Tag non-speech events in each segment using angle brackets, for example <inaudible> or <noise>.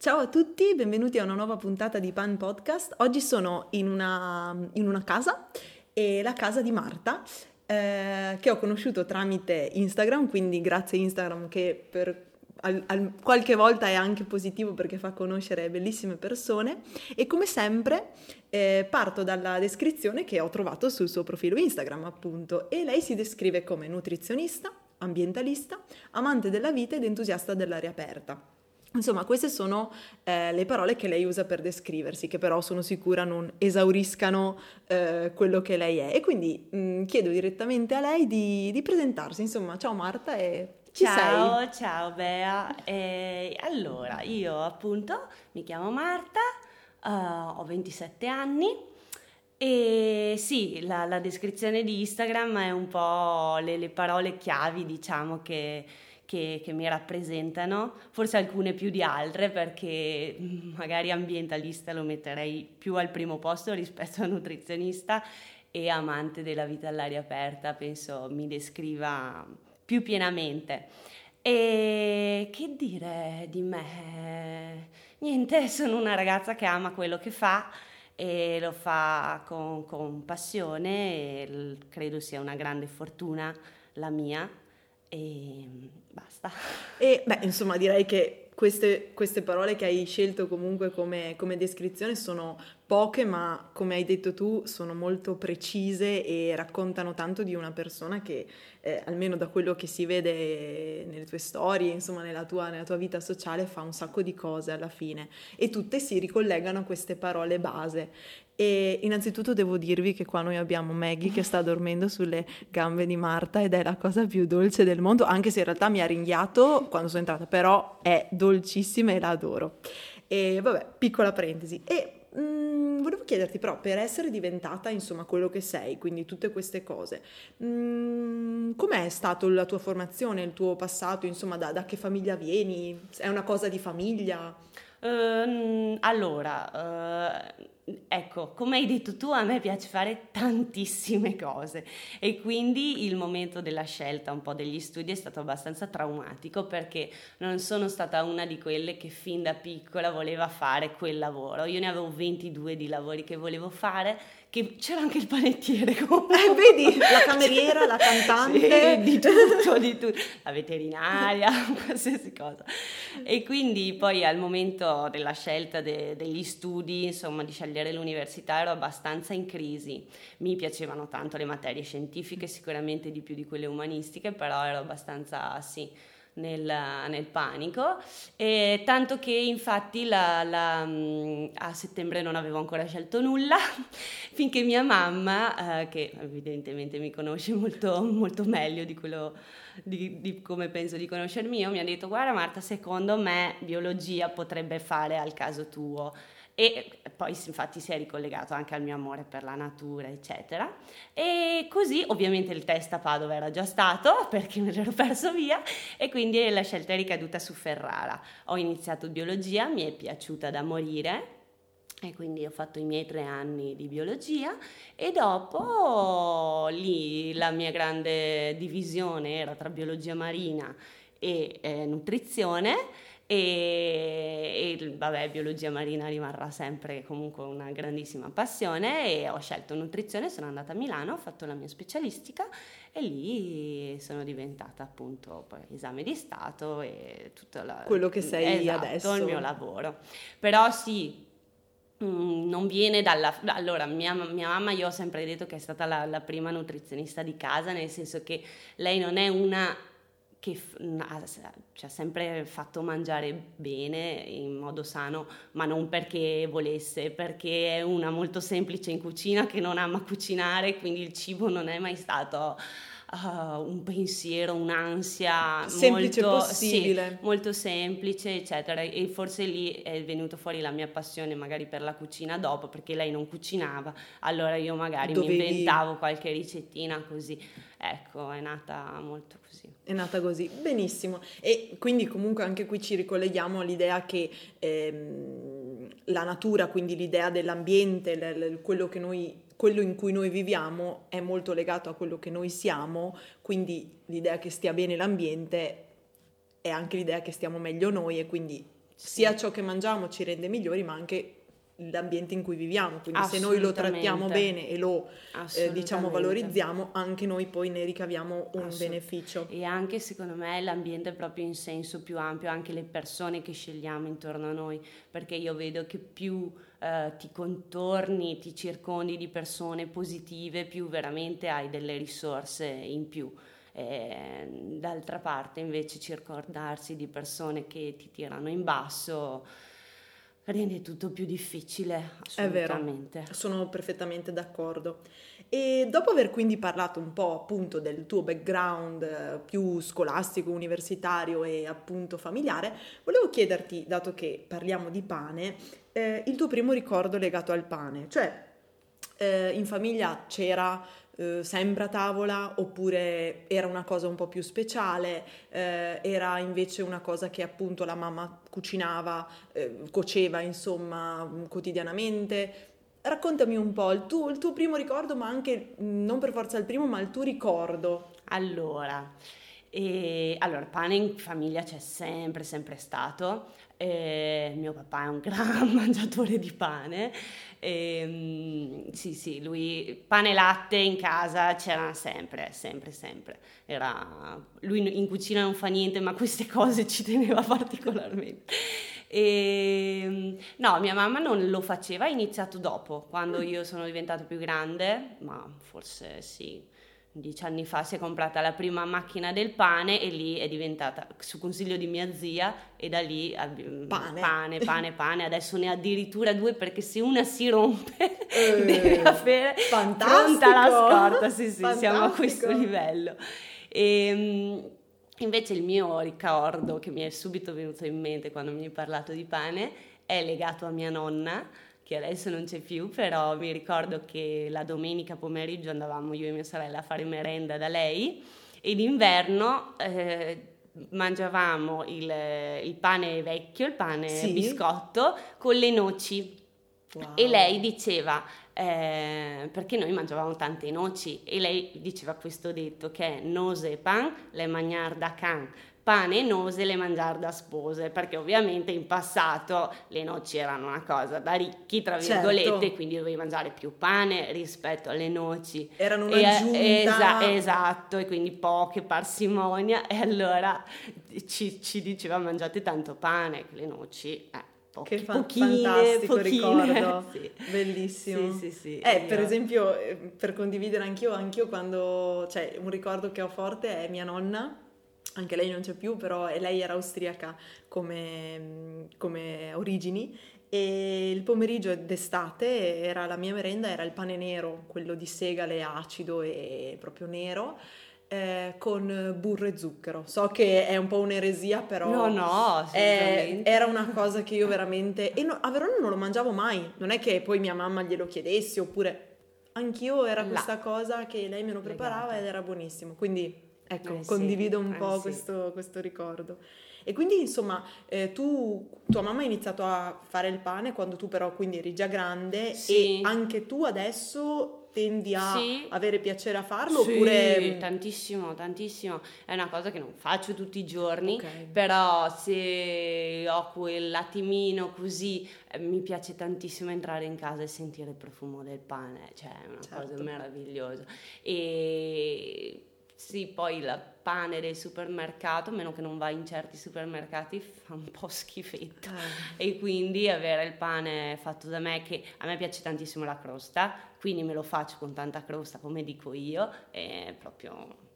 Ciao a tutti, benvenuti a una nuova puntata di Pan Podcast. Oggi sono in una, in una casa, è la casa di Marta, eh, che ho conosciuto tramite Instagram, quindi grazie a Instagram che per al, al, qualche volta è anche positivo perché fa conoscere bellissime persone e come sempre eh, parto dalla descrizione che ho trovato sul suo profilo Instagram appunto e lei si descrive come nutrizionista, ambientalista, amante della vita ed entusiasta dell'aria aperta. Insomma, queste sono eh, le parole che lei usa per descriversi, che però sono sicura non esauriscano eh, quello che lei è. E quindi mh, mm, chiedo direttamente a lei di, di, presentarsi. Insomma, ciao Marta e chi ciao, sei? Ciao Bea. E allora, io appunto mi chiamo Marta, uh, ho 27 anni e sì, la, la, descrizione di Instagram è un po' le, le parole chiavi, diciamo, che, che, che, mi rappresentano, forse alcune più di altre, perché magari ambientalista lo metterei più al primo posto rispetto a nutrizionista e amante della vita all'aria aperta, penso mi descriva più pienamente. E che dire di me? Niente, <laughs> sono una ragazza che ama quello che fa e lo fa con, con passione e credo sia una grande fortuna la mia e basta. E beh, insomma, direi che queste, queste parole che hai scelto comunque come, come descrizione sono poche, ma come hai detto tu, sono molto precise e raccontano tanto di una persona che, eh, almeno da quello che si vede nelle tue storie, insomma, nella tua, nella tua vita sociale, fa un sacco di cose alla fine. E tutte si ricollegano a queste parole base. E innanzitutto devo dirvi che qua noi abbiamo Maggie che sta dormendo sulle gambe di Marta ed è la cosa più dolce del mondo, anche se in realtà mi ha ringhiato quando sono entrata, però è dolcissima e la adoro. E vabbè, piccola parentesi. E Mm, volevo chiederti però, per essere diventata insomma quello che sei, quindi tutte queste cose, mm, com'è stata la tua formazione, il tuo passato, insomma da, da che famiglia vieni? È una cosa di famiglia? Uh, allora, uh, ecco, come hai detto tu, a me piace fare tantissime <laughs> cose e quindi il momento della scelta un po' degli studi è stato abbastanza traumatico perché non sono stata una di quelle che fin da piccola voleva fare quel lavoro. Io ne avevo 22 di lavori che volevo fare che c'era anche il panettiere <laughs> comunque. Eh, vedi, la cameriera, la cantante. Sì, di tutto, di tutto, la veterinaria, <laughs> qualsiasi cosa. E quindi poi al momento della scelta de, degli studi, insomma, di scegliere l'università ero abbastanza in crisi. Mi piacevano tanto le materie scientifiche, sicuramente di più di quelle umanistiche, però ero abbastanza, sì, nel, nel panico, e tanto che infatti la, la, mm, a settembre non avevo ancora scelto nulla, <laughs> finché mia mamma, eh, che evidentemente mi conosce molto, molto meglio di quello di, di, come penso di conoscermi io, mi ha detto guarda Marta, secondo me biologia potrebbe fare al caso tuo e poi infatti si è ricollegato anche al mio amore per la natura, eccetera. E così ovviamente il test a Padova era già stato <laughs> perché me l'ero perso via e quindi la scelta è ricaduta su Ferrara. Ho iniziato biologia, mi è piaciuta da morire e quindi ho fatto i miei tre anni di biologia e dopo lì la mia grande divisione era tra biologia marina e eh, nutrizione e, e, vabbè, biologia marina rimarrà sempre comunque una grandissima passione e ho scelto nutrizione, sono andata a Milano, ho fatto la mia specialistica e lì sono diventata appunto poi esame di Stato e tutto la, quello che sei esatto, adesso. il mio lavoro. Però sì, mm, non viene dalla... Allora, mia, mia, mamma, io ho sempre detto che è stata la, la prima nutrizionista di casa, nel senso che lei non è una che ci ha sempre fatto mangiare bene, in modo sano, ma non perché volesse, perché è una molto semplice in cucina che non ama cucinare, quindi il cibo non è mai stato uh, un pensiero, un'ansia semplice molto, possibile. Sì, molto semplice, eccetera. E forse lì è venuto fuori la mia passione magari per la cucina dopo, perché lei non cucinava, allora io magari Dovevi... mi inventavo qualche ricettina così. Ecco, è nata molto così. È nata così, benissimo. E quindi comunque anche qui ci ricolleghiamo all'idea che ehm, la natura, quindi l'idea dell'ambiente, l- l- quello che noi quello in cui noi viviamo è molto legato a quello che noi siamo, quindi l'idea che stia bene l'ambiente è anche l'idea che stiamo meglio noi e quindi sia ciò che mangiamo ci rende migliori, ma anche l'ambiente in cui viviamo, quindi se noi lo trattiamo bene e lo eh, diciamo valorizziamo, anche noi poi ne ricaviamo un beneficio. E anche secondo me l'ambiente proprio in senso più ampio, anche le persone che scegliamo intorno a noi, perché io vedo che più eh, ti contorni, ti circondi di persone positive, più veramente hai delle risorse in più. E, d'altra parte invece circondarsi di persone che ti tirano in basso rende tutto più difficile. È vero, sono perfettamente d'accordo. E dopo aver quindi parlato un po' appunto del tuo background eh, più scolastico, universitario e appunto familiare, volevo chiederti, dato che parliamo di pane, eh, il tuo primo ricordo legato al pane, cioè eh, in famiglia c'era eh, sempre a tavola oppure era una cosa un po' più speciale, eh, era invece una cosa che appunto la mamma cucinava, eh, coceva insomma quotidianamente. Raccontami un po' il tuo, il tuo primo ricordo, ma anche non per forza il primo, ma il tuo ricordo. Allora, e, allora, pane in famiglia c'è sempre, sempre stato. E mio papà è un <laughs> gran mangiatore di pane. E, ehm, sì, sì, lui pane e latte in casa c'erano sempre, sempre, sempre. Era, lui in cucina non fa niente, ma queste cose ci teneva <laughs> particolarmente. E, ehm, no, mia mamma non lo faceva, ha iniziato dopo, quando io sono diventata più grande, ma forse sì, dieci anni fa si è comprata la prima macchina del pane e lì è diventata su consiglio di mia zia e da lì pane, pane, pane, <laughs> pane. adesso ne ha addirittura due perché se una si rompe eh, <laughs> deve avere pronta la scorta, sì sì, Fantastico. siamo a questo livello. E, ehm, invece il mio ricordo che mi è subito venuto in mente quando mi hai parlato di pane è legato a mia nonna che adesso non c'è più, però mi ricordo che la domenica pomeriggio andavamo io e mia sorella a fare merenda da lei e d'inverno eh, mangiavamo il, il, pane vecchio, il pane sì. biscotto con le noci. Wow. E lei diceva, eh, perché noi mangiavamo tante noci, e lei diceva questo detto che è nose pan, le magnar da can, pane e nose le mangiare da spose, perché ovviamente in passato le noci erano una cosa da ricchi, tra certo. virgolette, certo. quindi dovevi mangiare più pane rispetto alle noci. Erano un'aggiunta. E, esa, esatto, e quindi poche parsimonia, <laughs> e allora ci, ci diceva mangiate tanto pane, le noci... Eh. Pochi, che fa- pochine, fantastico pochine. ricordo, <laughs> sì. bellissimo. Sì, sì, sì. Eh, per esempio, eh, per condividere anch'io, anch'io quando, cioè, un ricordo che ho forte è mia nonna anche lei non c'è più, però lei era austriaca come, come origini e il pomeriggio d'estate era la mia merenda, era il pane nero, quello di segale acido e proprio nero. Eh, con burro e zucchero. So che è un po' un'eresia, però. No, no, eh, era una cosa che io veramente. E no, a Verona non lo mangiavo mai. Non è che poi mia mamma glielo chiedessi, oppure anch'io era questa cosa che lei me lo preparava Legata. ed era buonissimo. Quindi Ecco, eh condivido un eh po' sì. questo, questo, ricordo. E quindi insomma, eh, tu, tua mamma ha iniziato a fare il pane quando tu però quindi eri già grande sì. e anche tu adesso tendi a sì. avere piacere a farlo sì, oppure... tantissimo, tantissimo. È una cosa che non faccio tutti i giorni, okay. però se ho quell'attimino così eh, mi piace tantissimo entrare in casa e sentire il profumo del pane, cioè è una certo. cosa meravigliosa. E sì, poi il pane del supermercato, a meno che non vai in certi supermercati, fa un po' schifetto. Eh. E quindi avere il pane fatto da me, che a me piace tantissimo la crosta, quindi me lo faccio con tanta crosta, come dico io, è proprio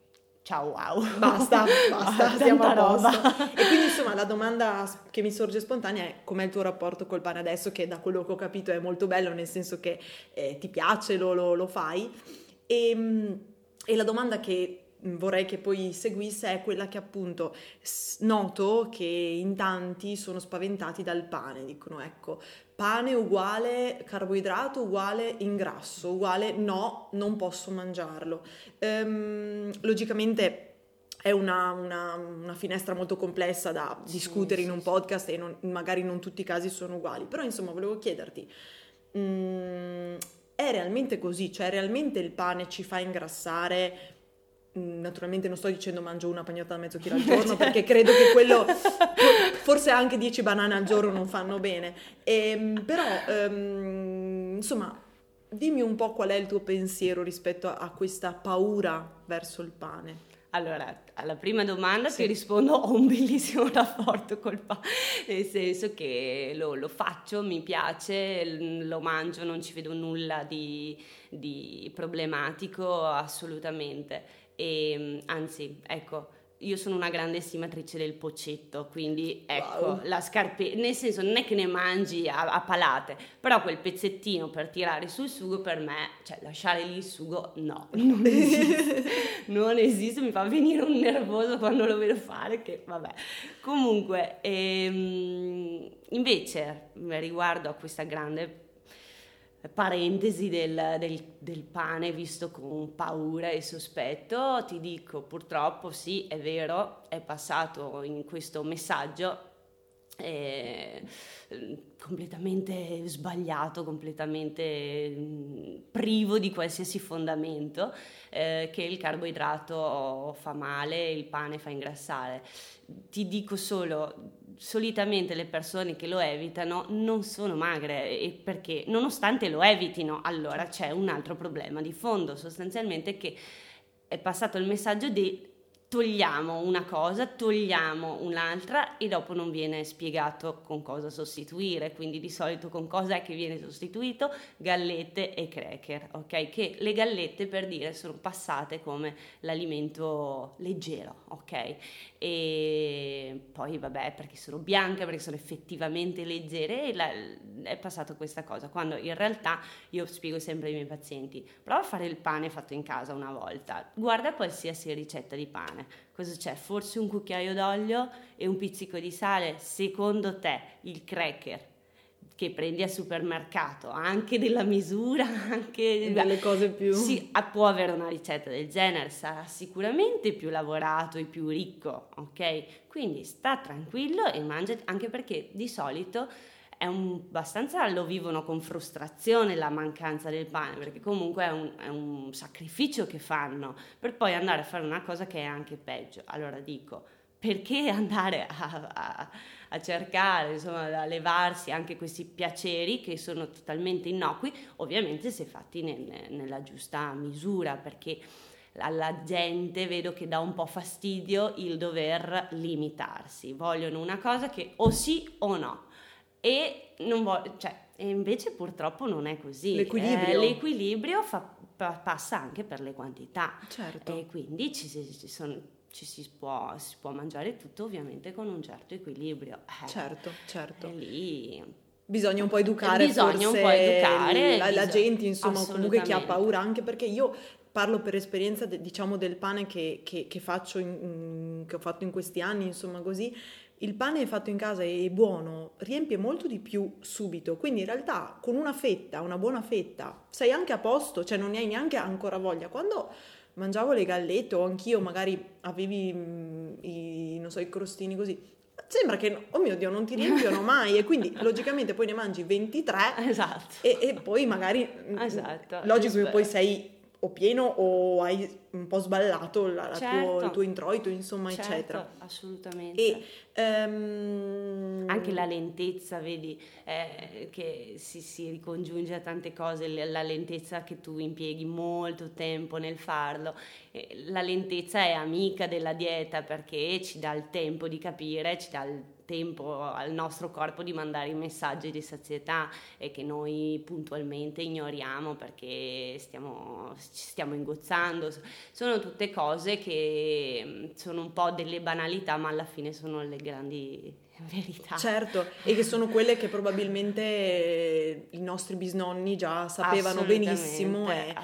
ciao wow. Basta, <laughs> basta, siamo a posto. <laughs> E quindi insomma la domanda che mi sorge spontanea è com'è il tuo rapporto col pane adesso, che da quello che ho capito è molto bello, nel senso che eh, ti piace, lo, lo, lo fai. E, ehm, e la domanda che vorrei che poi seguisse è quella che appunto noto che in tanti sono spaventati dal pane, dicono ecco, pane uguale carboidrato uguale ingrasso, uguale no, non posso mangiarlo. Ehm, logicamente è una, una, una, finestra molto complessa da discutere in un podcast e non, magari non tutti i casi sono uguali, però insomma volevo chiederti, mh, mm, è realmente così? Cioè realmente il pane ci fa ingrassare mm, naturalmente non sto dicendo mangio una pagnotta da mezzo chilo al <laughs> giorno perché credo che quello forse anche 10 banane al giorno non fanno bene e, ehm, però um, insomma dimmi un po' qual è il tuo pensiero rispetto a, a questa paura verso il pane allora, alla prima domanda sì. ti rispondo, ho un bellissimo <laughs> rapporto col pane, nel senso che lo, lo, faccio, mi piace, lo mangio, non ci vedo nulla di, di problematico assolutamente. E, anzi, ecco, io sono una grande estimatrice del pocetto, quindi ecco, wow. la scarpetta, nel senso non è che ne mangi a, a, palate, però quel pezzettino per tirare sul sugo per me, cioè lasciare lì il sugo, no, <laughs> non esiste, <laughs> non esiste, mi fa venire un nervoso quando lo vedo fare, che vabbè. Comunque, ehm, invece, riguardo a questa grande parentesi del, del, del, pane visto con paura e sospetto, ti dico purtroppo sì, è vero, è passato in questo messaggio eh, completamente sbagliato, completamente mh, privo di qualsiasi fondamento, eh, che il carboidrato fa male, il pane fa ingrassare. Ti dico solo, solitamente le persone che lo evitano non sono magre perché nonostante lo evitino allora c'è un altro problema di fondo sostanzialmente che è passato il messaggio di togliamo una cosa, togliamo un'altra e dopo non viene spiegato con cosa sostituire, quindi di solito con cosa è che viene sostituito? Gallette e cracker, ok? Che le gallette per dire sono passate come l'alimento leggero, ok? E poi vabbè perché sono bianche, perché sono effettivamente leggere e la, è passato questa cosa, quando in realtà io spiego sempre ai miei pazienti, prova a fare il pane fatto in casa una volta, guarda qualsiasi ricetta di pane Cosa c'è? Forse un cucchiaio d'olio e un pizzico di sale? Secondo te il cracker che prendi al supermercato, anche della misura, <laughs> anche delle cose più... Sì, può avere una ricetta del genere, sarà sicuramente più lavorato e più ricco, ok? Quindi sta tranquillo e mangia, anche perché di solito è un, abbastanza lo vivono con frustrazione la mancanza del pane, perché comunque è un, è un, sacrificio che fanno per poi andare a fare una cosa che è anche peggio. Allora dico, perché <laughs> andare a, a, a cercare, insomma, a levarsi anche questi piaceri che sono totalmente innocui, ovviamente se fatti nel, nella giusta misura, perché alla gente vedo che dà un po' fastidio il dover limitarsi, vogliono una cosa che o sì o no e non voglio, cioè, e invece purtroppo non è così. L'equilibrio. Eh, l'equilibrio fa, pa, passa anche per le quantità. Certo. E quindi ci, ci, sono, ci si, può, si, può, mangiare tutto ovviamente con un certo equilibrio. Eh, certo, certo. Lì... Bisogna un po' educare Bisogna un po' educare la, la gente, insomma, comunque chi ha paura, anche perché io parlo per esperienza diciamo del pane che, che, che faccio in, che ho fatto in questi anni, insomma così, il pane fatto in casa è buono, riempie molto di più subito, quindi in realtà con una fetta, una buona fetta, sei anche a posto, cioè non ne hai neanche ancora voglia. Quando mangiavo le gallette o anch'io magari avevi mm, i, non so, i crostini così, sembra che, oh mio Dio, non ti riempiono <laughs> mai e quindi logicamente poi ne mangi 23 esatto. e, e poi magari, mm, esatto. logico che poi sei o pieno o hai un po' sballato la, la certo. tuo, il tuo introito, insomma, certo, eccetera. Assolutamente. E, um... Anche la lentezza, vedi, eh, che si, si, ricongiunge a tante cose, la lentezza che tu impieghi molto tempo nel farlo. La lentezza è amica della dieta perché ci dà il tempo di capire, ci dà il tempo al nostro corpo di mandare i messaggi di sazietà e che noi puntualmente ignoriamo perché stiamo, ci stiamo ingozzando. Sono tutte cose che mm, sono un po' delle banalità, ma alla fine sono le grandi <laughs> verità. Certo, e che sono quelle che probabilmente i nostri bisnonni già sapevano benissimo. E,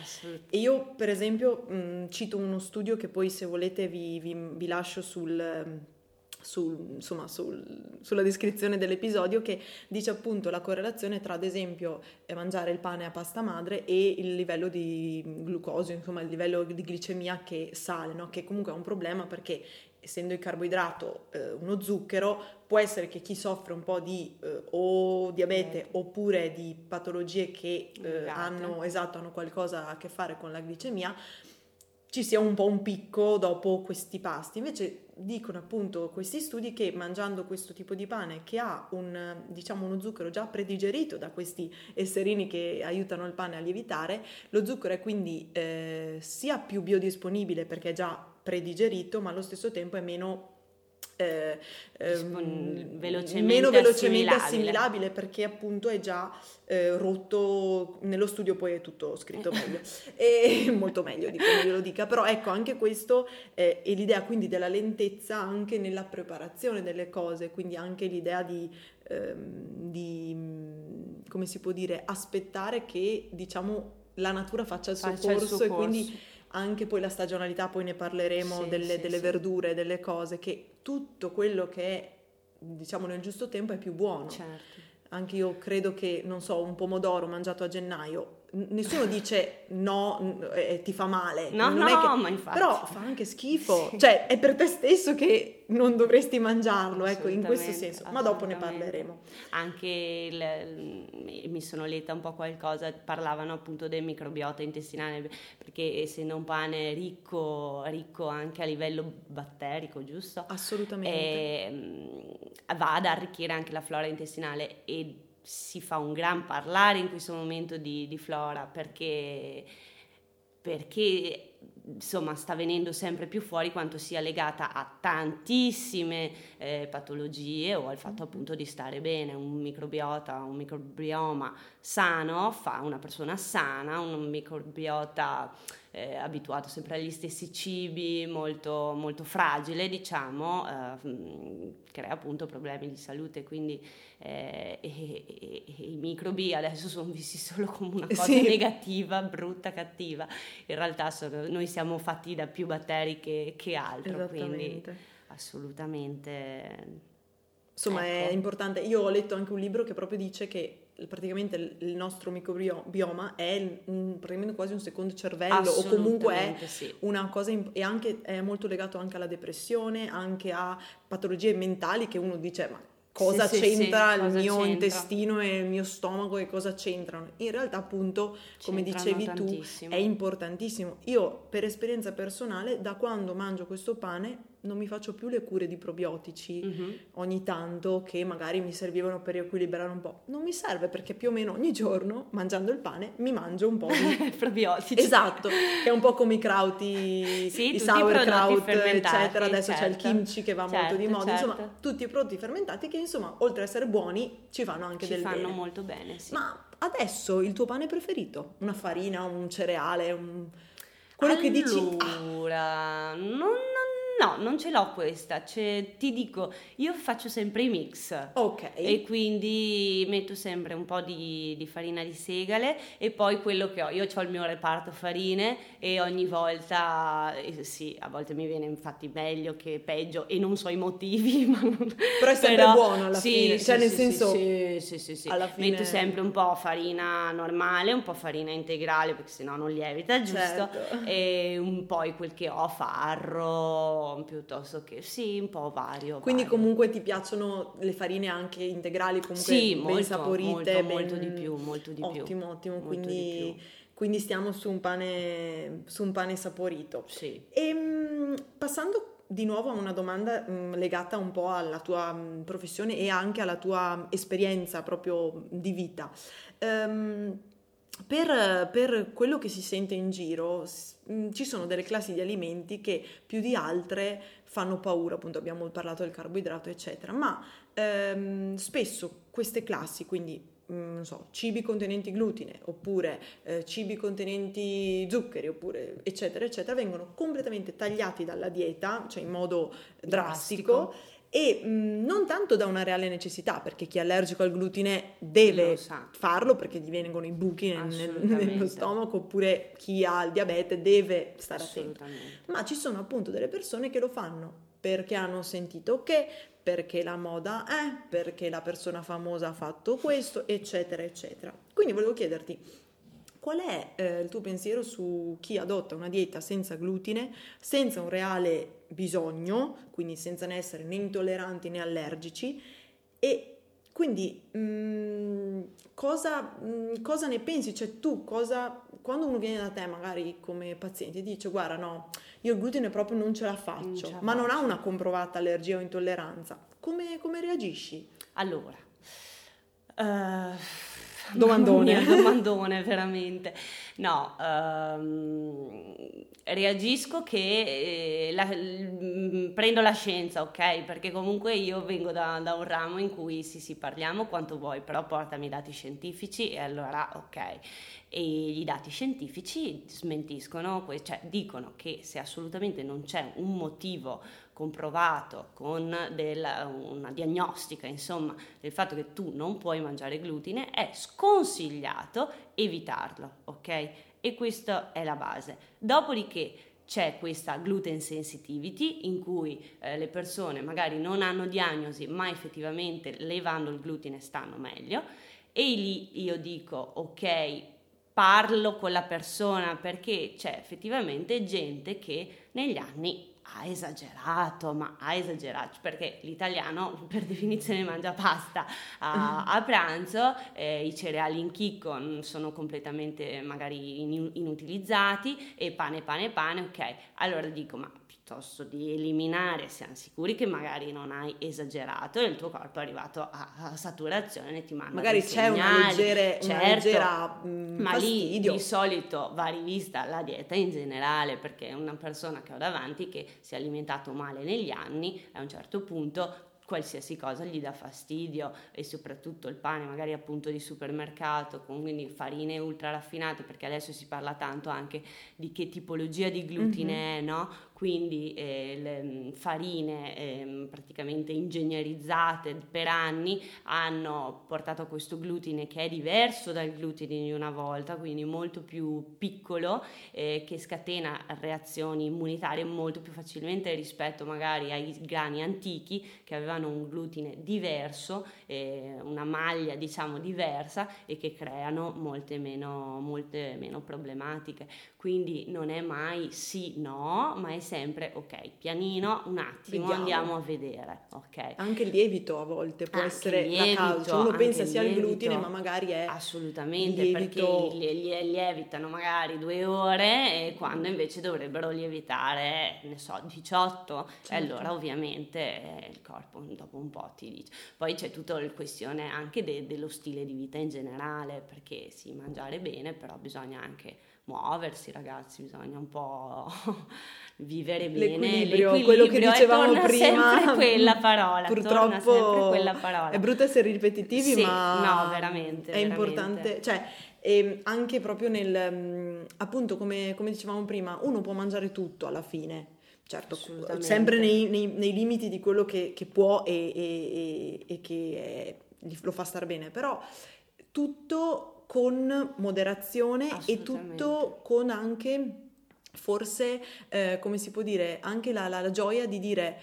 e, io, per esempio, mh, mm, cito uno studio che poi, se volete, vi, vi, vi lascio sul sul, insomma, sul, sulla descrizione dell'episodio che dice appunto la correlazione tra ad esempio eh, mangiare il pane a pasta madre e il livello di glucosio, insomma il livello di glicemia che sale, no? che comunque è un problema perché essendo il carboidrato eh, uno zucchero può essere che chi soffre un po' di eh, o diabete oppure di patologie che eh, hanno, esatto, hanno qualcosa a che fare con la glicemia ci sia un po' un picco dopo questi pasti. Invece dicono appunto questi studi che mangiando questo tipo di pane che ha un, diciamo, uno zucchero già predigerito da questi esserini che aiutano il pane a lievitare, lo zucchero è quindi eh, sia più biodisponibile perché è già predigerito, ma allo stesso tempo è meno eh, ehm, velocemente meno velocemente assimilabile. assimilabile. perché appunto è già eh, rotto nello studio poi è tutto scritto meglio e <laughs> molto meglio di come io lo dica però ecco anche questo eh, è l'idea quindi della lentezza anche nella preparazione delle cose quindi anche l'idea di, ehm, di come si può dire aspettare che diciamo la natura faccia il suo Faccia il corso suo e quindi corso. Anche poi la stagionalità, poi ne parleremo Sì, delle, sì, delle sì. verdure, delle cose, che tutto quello che è diciamo nel giusto tempo è più buono. Certo. Anche io credo che, non so, un pomodoro mangiato a gennaio, nessuno dice no, eh, ti fa male. No, non no, che- ma infatti. Però fa anche schifo, <laughs> Sì. cioè è per te stesso che non dovresti mangiarlo, ecco, in questo senso. Ma dopo ne parleremo. Anche il- mi sono letta un po' qualcosa, parlavano appunto del microbiota intestinale, perché essendo un pane ricco, ricco anche a livello batterico, giusto? Assolutamente. Ehm, va ad arricchire anche la flora intestinale e si fa un gran parlare in questo momento di, di flora perché, perché insomma sta venendo sempre più fuori quanto sia legata a tantissime eh, patologie o al fatto appunto di stare bene. Un microbiota un microbioma sano fa una persona sana un microbiota eh, abituato sempre agli stessi cibi, molto, molto fragile, diciamo, eh, crea appunto problemi di salute. Quindi eh, e- e- e i microbi adesso sono visti solo come una cosa Sì. negativa, brutta, cattiva. In realtà sono- noi siamo fatti da più batteri che, che altro, quindi assolutamente. Insomma, è Ecco. importante. Io ho letto anche un libro che proprio dice che praticamente il- nostro microbioma è praticamente quasi un secondo cervello o comunque è sì. una cosa imp- e anche è molto legato anche alla depressione, anche a patologie mentali che uno dice ma cosa Sì, sì, sì, c'entra il cosa mio c'entra?" intestino e il mio stomaco e cosa c'entrano? In realtà appunto, come C'entrano dicevi tu, tantissimo. è importantissimo. Io per esperienza personale da quando mangio questo pane non mi faccio più le cure di probiotici Mhm. ogni tanto che magari mi servivano per riequilibrare un po'. Non mi serve perché più o meno ogni giorno, mangiando il pane, mi mangio un po' di... <laughs> Probiotici. esatto, che è un po' come i krauti, Sì, i sauerkraut, eccetera. Adesso c'è il certo. kimchi che va molto Certo, di moda. Insomma, certo. tutti i prodotti fermentati che insomma, oltre ad essere buoni, ci fanno anche Ci del fanno bene. molto bene, sì. Ma adesso il tuo pane preferito? Una farina, un cereale, un... quello che dici... "Ah, Allora, non, non- no, non ce l'ho questa. Cioè, ti dico, io faccio sempre i mix. ok. E quindi metto sempre un po' di, di farina di segale e poi quello che ho. Io ho il mio reparto farine e ogni volta, eh, sì, a volte mi viene infatti meglio che peggio e non so i motivi, <laughs> ma non- Però è sempre buono alla sì, fine, sì, cioè sì, nel senso, sì, sì, sì, sì. alla fine- metto sempre un po' farina normale, un po' farina integrale perché sennò non lievita, giusto? Certo. E un po' quel che ho, farro, piuttosto che sì, un po' vario. Quindi vario. comunque ti piacciono le farine anche integrali, comunque Sì, ben molto, saporite, molto, molto ben- di più, molto di più. Ottimo, ottimo, Molto quindi, di quindi stiamo su un pane, su un pane saporito. Sì. E mm, passando di nuovo a una domanda mm, legata un po' alla tua mm, professione e anche alla tua esperienza proprio di vita. Ehm, per, per quello che si sente in giro, mm, ci sono delle classi di alimenti che più di altre fanno paura, appunto abbiamo parlato del carboidrato, eccetera, ma ehm, spesso queste classi, quindi mm, non so, cibi contenenti glutine, oppure eh, cibi contenenti zuccheri, oppure eccetera, eccetera, vengono completamente tagliati dalla dieta, cioè in modo drastico. Drastico. E mh, non tanto da una reale necessità, perché chi è allergico al glutine deve farlo perché gli vengono i buchi nel- nello stomaco, oppure chi ha il diabete deve stare attento. Ma ci sono appunto delle persone che lo fanno perché hanno sentito che, perché la moda è, perché la persona famosa ha fatto questo, eccetera, eccetera. Quindi volevo chiederti, qual è eh, il tuo pensiero su chi adotta una dieta senza glutine, senza un reale bisogno, quindi senza ne essere né intolleranti né allergici, e quindi mm, cosa, mm, cosa ne pensi? Cioè tu cosa, quando uno viene da te magari come paziente e dice guarda no, io il glutine proprio non ce la faccio, non ce la ma faccio. non ha una comprovata allergia o intolleranza, come, come reagisci? Allora, uh, domandone. Mia, domandone, veramente. No, um, reagisco che eh, la, l, prendo la scienza, ok? Perché comunque io vengo da, da, un ramo in cui sì, sì, parliamo quanto vuoi, però portami i dati scientifici e allora ok. E i dati scientifici smentiscono, cioè dicono che se assolutamente non c'è un motivo comprovato con della, una diagnostica, insomma, del fatto che tu non puoi mangiare glutine, è sconsigliato evitarlo, ok? E questa è la base. Dopodiché c'è questa gluten sensitivity in cui eh, le persone magari non hanno diagnosi ma effettivamente levando il glutine stanno meglio e lì io dico ok parlo con la persona perché c'è effettivamente gente che negli anni ha esagerato, ma ha esagerato perché l'italiano per definizione mangia pasta a, a <laughs> pranzo, eh, i cereali in chicco sono completamente magari inutilizzati e pane, pane, pane, ok. Allora dico, ma piuttosto di eliminare, siamo sicuri che magari non hai esagerato e il tuo corpo è arrivato a, a saturazione e ti manda magari c'è segnali. una, leggere, certo, una leggera mm, ma fastidio. lì di solito va rivista la dieta in generale perché una persona che ho davanti che si è alimentato male negli anni a un certo punto qualsiasi cosa gli dà fastidio e soprattutto il pane magari appunto di supermercato con quindi farine ultra raffinate perché adesso si parla tanto anche di che tipologia di glutine mm-hmm. è no quindi eh, mm, farine eh, praticamente ingegnerizzate per anni hanno portato a questo glutine che è diverso dal glutine di una volta, quindi molto più piccolo, eh, che scatena reazioni immunitarie molto più facilmente rispetto magari ai grani antichi che avevano un glutine diverso, eh, una maglia diciamo diversa e che creano molte meno, molte meno problematiche. Quindi non è mai sì, no, ma è sempre ok, pianino, un attimo, Vediamo. andiamo a vedere. Okay. Anche il lievito a volte può anche essere lievito, la causa. Uno pensa sia il glutine, ma magari è assolutamente lievito. perché li, lievitano magari due ore e quando invece dovrebbero lievitare, ne so, 18. Certo. E allora ovviamente il corpo dopo un po' ti dice. Poi c'è tutta la questione anche de, dello stile di vita in generale, perché sì, mangiare bene, però bisogna anche muoversi ragazzi, bisogna un po' <laughs> vivere bene. L'equilibrio, l'equilibrio quello che dicevamo prima. quella parola, purtroppo quella parola. È brutto essere ripetitivi, sì, ma no, veramente, è veramente. importante, cioè e anche proprio nel, mm, appunto come, come dicevamo prima, uno può mangiare tutto alla fine, certo, sempre nei, nei, nei, limiti di quello che, che può e, e, e che è, lo fa star bene, però tutto con moderazione e tutto con anche forse, eh, come si può dire, anche la, la, la, gioia di dire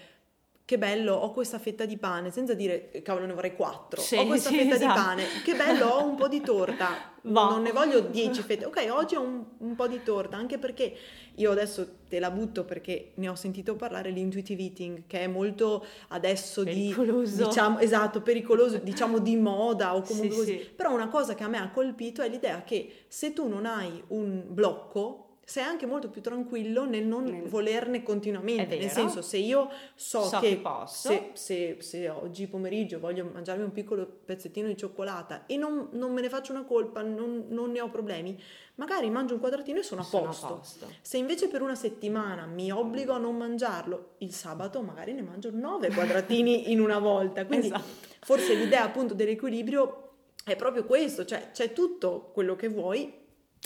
che bello, ho questa fetta di pane, senza dire cavolo ne vorrei quattro, sì, ho questa sì, fetta esatto. di pane, che bello, ho un po' di torta, no. <laughs> non ne voglio dieci fette, ok, oggi ho un, un, po' di torta, anche perché io adesso te la butto perché ne ho sentito parlare l'intuitive eating, che è molto adesso pericoloso. di, diciamo, esatto, pericoloso, diciamo di moda o comunque sì, così, però una cosa che a me ha colpito è l'idea che se tu non hai un blocco, sei anche molto più tranquillo nel non nel... volerne continuamente. Nel senso, se io so, so che, che se, se, se, oggi pomeriggio voglio mangiarmi un piccolo pezzettino di cioccolata e non, non me ne faccio una colpa, non, non, ne ho problemi, magari mangio un quadratino e sono, sono a, posto. a posto. Se invece per una settimana mi obbligo a non mangiarlo, il sabato magari ne mangio nove quadratini <laughs> in una volta. Quindi esatto. forse l'idea appunto dell'equilibrio è proprio questo, cioè c'è tutto quello che vuoi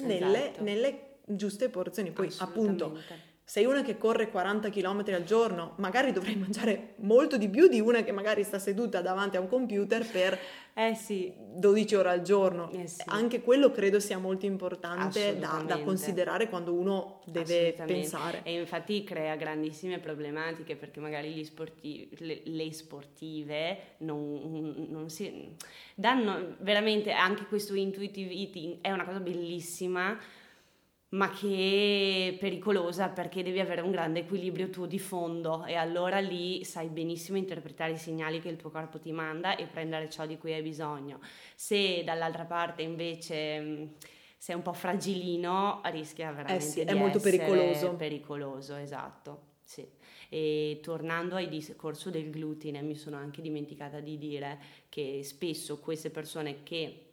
nelle, esatto. nelle giuste porzioni. Poi appunto sei una che corre 40 km al giorno, magari dovrai mangiare molto di più di una che magari sta seduta davanti a un computer per eh sì. 12 ore al giorno. Eh sì. Anche quello credo sia molto importante da, da, considerare quando uno deve pensare. E infatti crea grandissime problematiche perché magari sportivi, le, le, sportive non, non si danno veramente anche questo intuitive eating è una cosa bellissima ma che è pericolosa perché devi avere un grande equilibrio tuo di fondo e allora lì sai benissimo interpretare i segnali che il tuo corpo ti manda e prendere ciò di cui hai bisogno. Se dall'altra parte invece sei un po' fragilino rischia veramente eh sì, è molto pericoloso. pericoloso, esatto. Sì. E tornando al discorso del glutine, mi sono anche dimenticata di dire che spesso queste persone che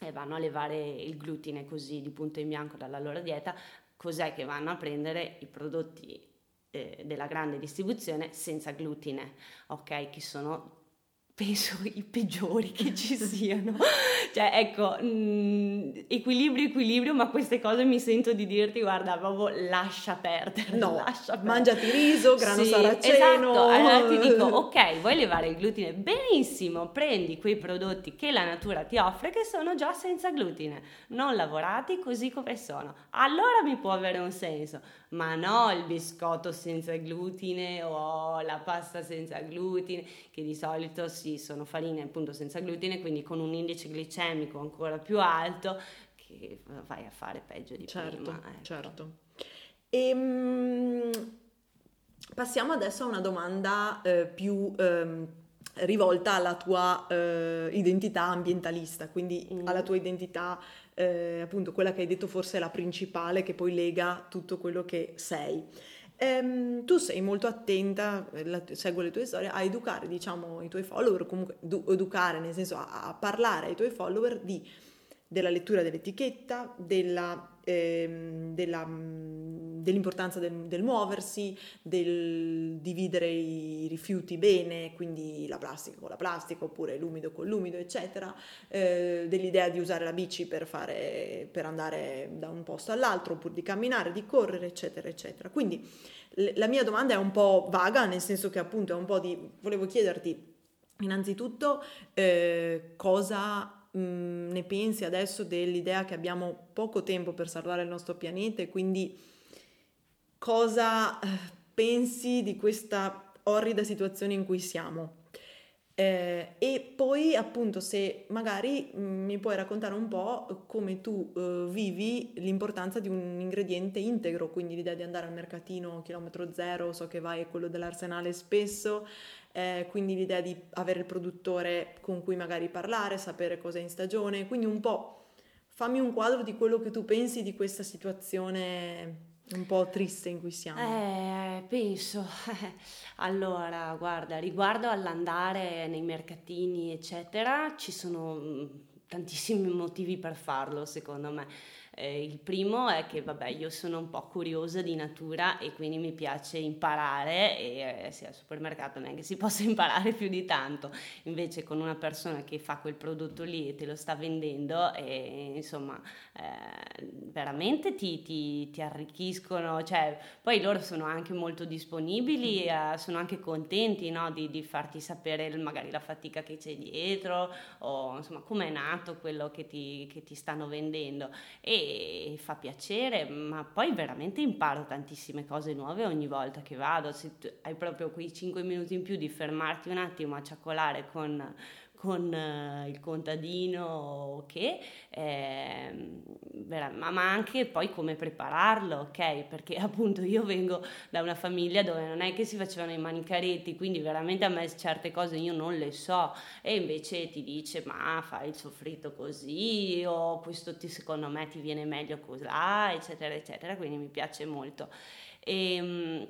eh, vanno a levare il glutine così di punto in bianco dalla loro dieta, cos'è che vanno a prendere i prodotti eh, della grande distribuzione senza glutine, ok? Che sono penso <laughs> i peggiori che ci <laughs> siano. cioè, ecco, mh, mm, equilibrio, equilibrio, ma queste cose mi sento di dirti, guarda, proprio lascia perdere. No, <laughs> lascia perdere. mangiati riso, grano sì, saraceno. Esatto, allora ti dico, ok, vuoi levare il glutine? Benissimo, prendi quei prodotti che la natura ti offre che sono già senza glutine, non lavorati così come sono. Allora mi può avere un senso ma no il biscotto senza glutine o la pasta senza glutine, che di solito sì, sono farine appunto senza glutine, quindi con un indice glicemico ancora più alto, che vai a fare peggio di certo, prima. Ecco. Certo. Ehm, passiamo adesso a una domanda eh, più... Eh, rivolta alla tua eh, identità ambientalista, quindi mm. alla tua identità eh, appunto quella che hai detto forse è la principale che poi lega tutto quello che sei. Ehm, tu sei molto attenta, la, seguo le tue storie, a educare diciamo i tuoi follower, comunque du- educare nel senso a, a parlare ai tuoi follower di, della lettura dell'etichetta, della ehm, della, mm, dell'importanza del, del, muoversi, del dividere i rifiuti bene, quindi la plastica con la plastica oppure l'umido con l'umido, eccetera, eh, dell'idea di usare la bici per, fare, per andare da un posto all'altro oppure di camminare, di correre, eccetera, eccetera. Quindi la mia domanda è un po' vaga, nel senso che appunto è un po' di... volevo chiederti innanzitutto eh, cosa mh, mm, ne pensi adesso dell'idea che abbiamo poco tempo per salvare il nostro pianeta e quindi cosa eh, pensi di questa orrida situazione in cui siamo? Eh, e poi appunto se magari mm, mi puoi raccontare un po' come tu uh, vivi l'importanza di un ingrediente integro, quindi l'idea di andare al mercatino chilometro zero, so che vai a quello dell'arsenale spesso, eh, quindi l'idea di avere il produttore con cui magari parlare, sapere cosa è in stagione, quindi un po' fammi un quadro di quello che tu pensi di questa situazione un po' triste in cui siamo. Eh, penso. <laughs> allora, guarda, riguardo all'andare nei mercatini, eccetera, ci sono mm, tantissimi motivi per farlo, secondo me. Eh, il primo è che, vabbè, io sono un po' curiosa di natura e quindi mi piace imparare e eh, sì, al supermercato non è che si <laughs> possa imparare più di tanto. Invece con una persona che fa quel prodotto lì e te lo sta vendendo, e, insomma, eh, veramente ti, ti, ti, arricchiscono. Cioè, poi loro sono anche molto disponibili, eh, sono anche contenti no, di, di, farti sapere magari la fatica che c'è dietro o insomma come è nato quello che ti, che ti stanno vendendo. E fa piacere, ma poi veramente imparo tantissime cose nuove ogni volta che vado. Se hai proprio quei 5 minuti in più di fermarti un attimo a ciaccolare con con uh, il contadino che eh, ma, ma, anche poi come prepararlo ok? Perché <laughs> appunto io vengo da una famiglia dove non è che si facevano i manicaretti quindi veramente a me certe cose io non le so. E invece ti dice ma fai il soffritto così o questo ti, secondo me ti viene meglio così eccetera eccetera. Quindi mi piace molto. E, ehm,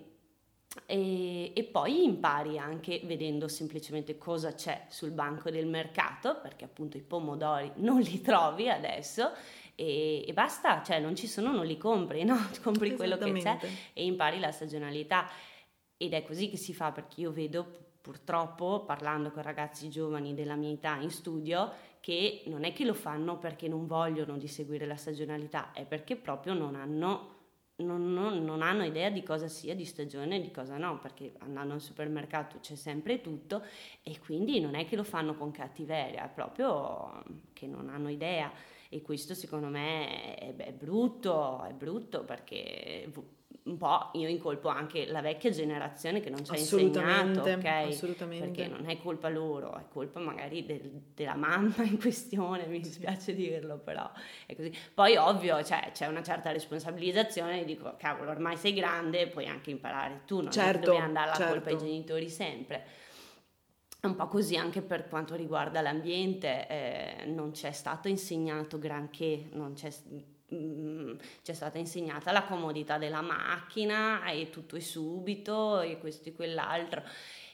e, e, poi impari anche vedendo semplicemente cosa c'è sul banco del mercato, perché appunto i pomodori <laughs> non li trovi adesso e, e basta, cioè non ci sono, non li compri, no? <laughs> compri quello che c'è e impari la stagionalità. Ed è così che si fa perché io vedo purtroppo, parlando con ragazzi giovani della mia età in studio, che non è che lo fanno perché non vogliono di seguire la stagionalità, è perché proprio non hanno non, non, non, hanno idea di cosa sia di stagione e di cosa no, perché andando al supermercato c'è sempre tutto e quindi non è che lo fanno con cattiveria, è proprio che non hanno idea. E questo secondo me è, è brutto, è brutto perché un po' io incolpo anche la vecchia generazione che non ci ha insegnato, ok? Assolutamente. Perché non è colpa loro, è colpa magari del, della mamma in questione, mi dispiace dirlo, però è così. Poi ovvio cioè, c'è una certa responsabilizzazione, dico cavolo ormai sei grande, puoi anche imparare tu, non certo, devi andare alla certo. colpa ai genitori sempre. un po' così anche per quanto riguarda l'ambiente, eh, non c'è stato insegnato granché, non c'è, mm, c'è stata insegnata la comodità della macchina e tutto è subito e questo e quell'altro.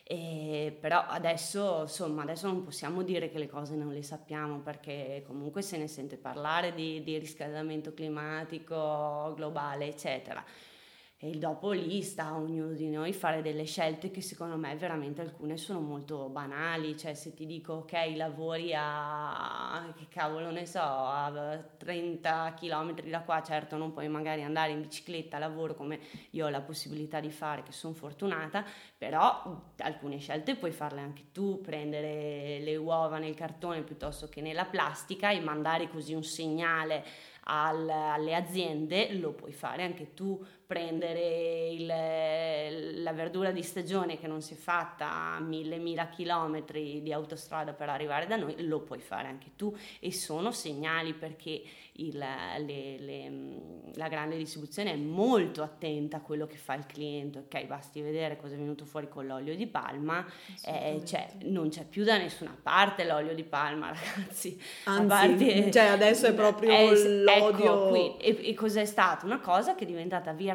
E però adesso, insomma, adesso non possiamo dire che le cose non le sappiamo perché comunque se ne sente parlare di, di riscaldamento climatico globale, eccetera. E dopo lì sta a ognuno di noi fare delle scelte che secondo me veramente alcune sono molto banali, cioè se ti dico ok lavori a, che cavolo ne so, a 30 km da qua, certo non puoi magari andare in bicicletta a lavoro come io ho la possibilità di fare, che sono fortunata, però alcune scelte puoi farle anche tu, prendere le uova nel cartone piuttosto che nella plastica e mandare così un segnale al, alle aziende, lo puoi fare anche tu, prendere il, la verdura di stagione che non si è fatta a mille, mila chilometri di autostrada per arrivare da noi, lo puoi fare anche tu e sono segnali perché il, le, le, la grande distribuzione è molto attenta a quello che fa il cliente, ok? Basti vedere cosa è venuto fuori con l'olio di palma, eh, cioè, non c'è più da nessuna parte l'olio di palma, <laughs> ragazzi. Anzi, parte, cioè adesso è proprio è, l'odio. Ecco, qui, e, e cos'è stato? Una cosa che è diventata virale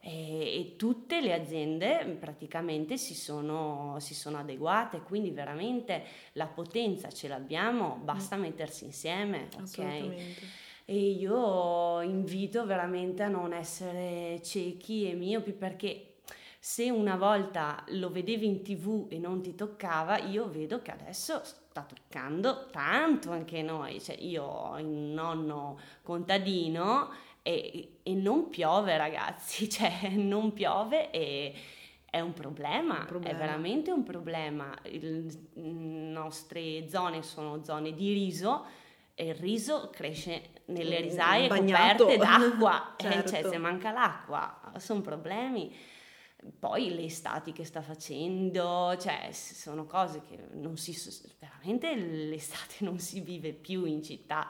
e, e, tutte le aziende praticamente si sono, si sono, adeguate, quindi veramente la potenza ce l'abbiamo, basta mm. mettersi insieme. Okay? E io invito veramente a non essere ciechi e miopi perché se una volta lo vedevi in tv e non ti toccava, io vedo che adesso sta toccando tanto anche noi. Cioè, io ho un nonno contadino e, e non piove ragazzi, <laughs> cioè non piove e è un problema, un problema, è veramente un problema. Le nostre zone sono zone di riso e il riso cresce nelle risaie Bagnato. coperte d'acqua, certo. <laughs> cioè se manca l'acqua sono problemi. Poi le estati che sta facendo, cioè sono cose che non si... veramente l'estate non si vive più in città.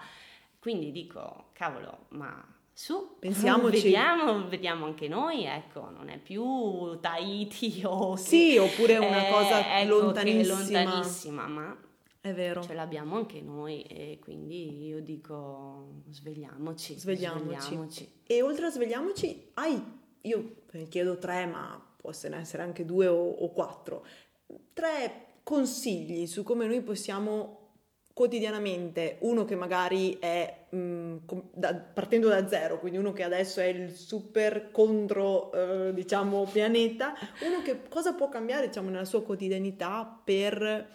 Quindi dico, cavolo, ma su, pensiamoci. <laughs> Vediamo, vediamo anche noi, ecco, non è più Tahiti <laughs> o... Sì, oppure una eh, cosa ecco, lontanissima. lontanissima, ma è vero. Ce l'abbiamo anche noi e quindi io dico svegliamoci. Svegliamoci. svegliamoci. E oltre a svegliamoci, hai, io chiedo tre, ma possono essere anche due o, o quattro, tre consigli su come noi possiamo quotidianamente uno che magari è mh, mm, da, partendo da zero, quindi uno che adesso è il super contro eh, diciamo pianeta, uno che cosa può cambiare diciamo nella sua quotidianità per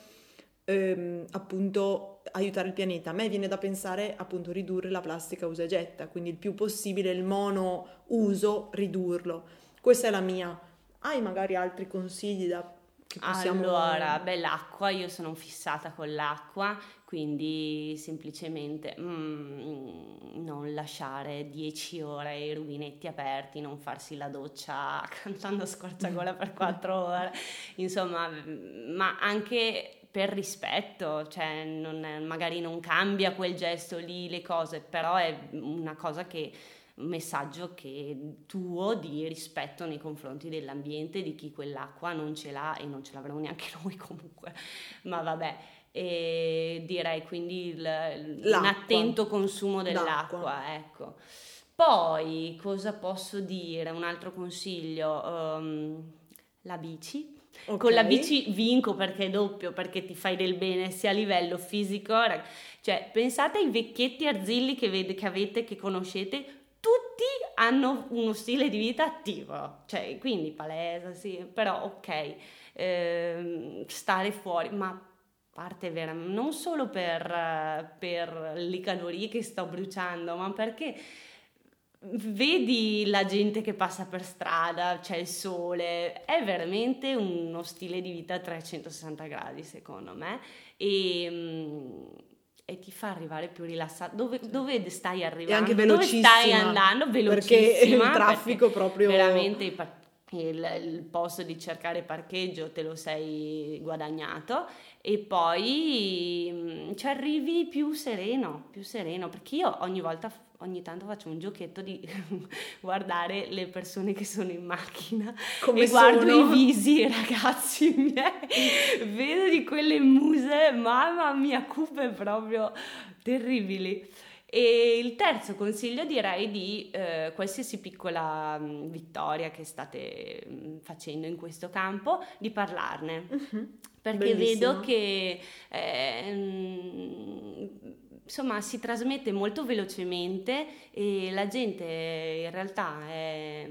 ehm, appunto aiutare il pianeta. A me viene da pensare appunto ridurre la plastica usa e getta, quindi il più possibile il mono uso ridurlo. Questa è la mia. Hai magari altri consigli da possiamo... Allora, beh, l'acqua, io sono fissata con l'acqua, quindi semplicemente mm, non lasciare 10 ore i rubinetti aperti, non farsi la doccia <laughs> cantando scorciagola per <laughs> 4 ore, insomma, ma anche per rispetto, cioè non magari non cambia quel gesto lì le cose, però è una cosa che un messaggio che, tuo di rispetto nei confronti dell'ambiente, di chi quell'acqua non ce l'ha e non ce l'avremo neanche <laughs> noi comunque, ma vabbè. E direi quindi il, un attento consumo dell'acqua, L'acqua. ecco. Poi cosa posso dire? Un altro consiglio, um, la bici. Okay. Con la bici vinco perché è doppio, perché ti fai del bene sia a livello fisico, cioè pensate ai vecchietti arzilli che, ved- che avete, che conoscete, hanno uno stile di vita attivo, cioè quindi palese, sì, però ok, eh, stare fuori, ma parte vera, non solo per, per le calorie che sto bruciando, ma perché vedi la gente che passa per strada, c'è il sole, è veramente uno stile di vita a 360 gradi secondo me. E mm, e ti fa arrivare più rilassato. Dove, dove stai arrivando? E anche dove stai andando? Velocissima. Perché <laughs> il traffico proprio... Veramente il, il, posto di cercare parcheggio te lo sei guadagnato e poi mm, ci arrivi più sereno, più sereno, perché io ogni volta ogni tanto faccio un giochetto di <laughs> guardare le persone che sono in macchina Come e guardo sono? i visi ragazzi <laughs> miei, vedo di quelle muse, mamma mia, cupe proprio terribili. E il terzo consiglio direi di eh, qualsiasi piccola mh, vittoria che state mh, facendo in questo campo, di parlarne. Mhm. Perché Bellissimo. vedo che eh, mh, insomma si trasmette molto velocemente e la gente in realtà è,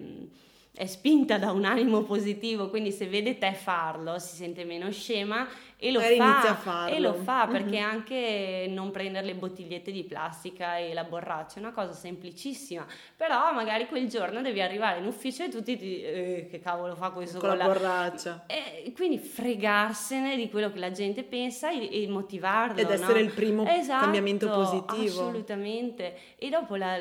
è spinta da un animo positivo, quindi se vede te farlo si sente meno scema e lo Magari fa, e lo fa perché Mhm. anche non prendere le bottigliette di plastica e la borraccia è una cosa semplicissima, però magari quel giorno devi arrivare in ufficio e tutti ti eh, che cavolo fa questo Con la la- borraccia. e quindi fregarsene di quello che la gente pensa e, e motivarlo. Ed essere no? il primo Esatto, cambiamento positivo. Assolutamente. E dopo, la-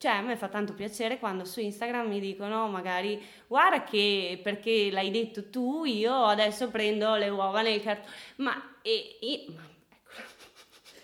cioè, a me fa tanto piacere quando su Instagram mi dicono magari guarda che perché l'hai detto tu, io adesso prendo le uova nel cartone. Ma e, e-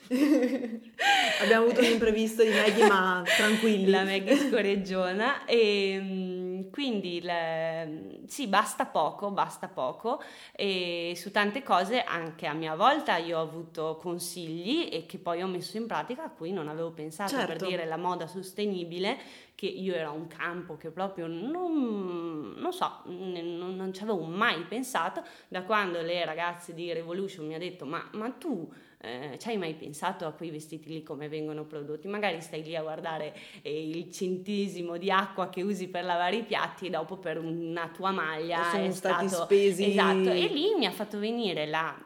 <laughs> Abbiamo avuto un imprevisto di Maggie, ma tranquilli. la Maggie scorreggiona e mm, quindi il- sì basta poco basta poco e su tante cose anche a mia volta io ho avuto consigli e che poi ho messo in pratica a cui non avevo pensato per Certo. dire la moda sostenibile che io era un campo che proprio non, non so, non, non ci avevo mai pensato da quando le ragazze di Revolution mi hanno detto ma, ma tu eh, ci hai mai pensato a quei vestiti lì come vengono prodotti? Magari stai lì a guardare eh, il centesimo di acqua che usi per lavare i piatti e dopo per una tua maglia Sono è stati stato... spesi- Esatto, e lì mi ha fatto venire la...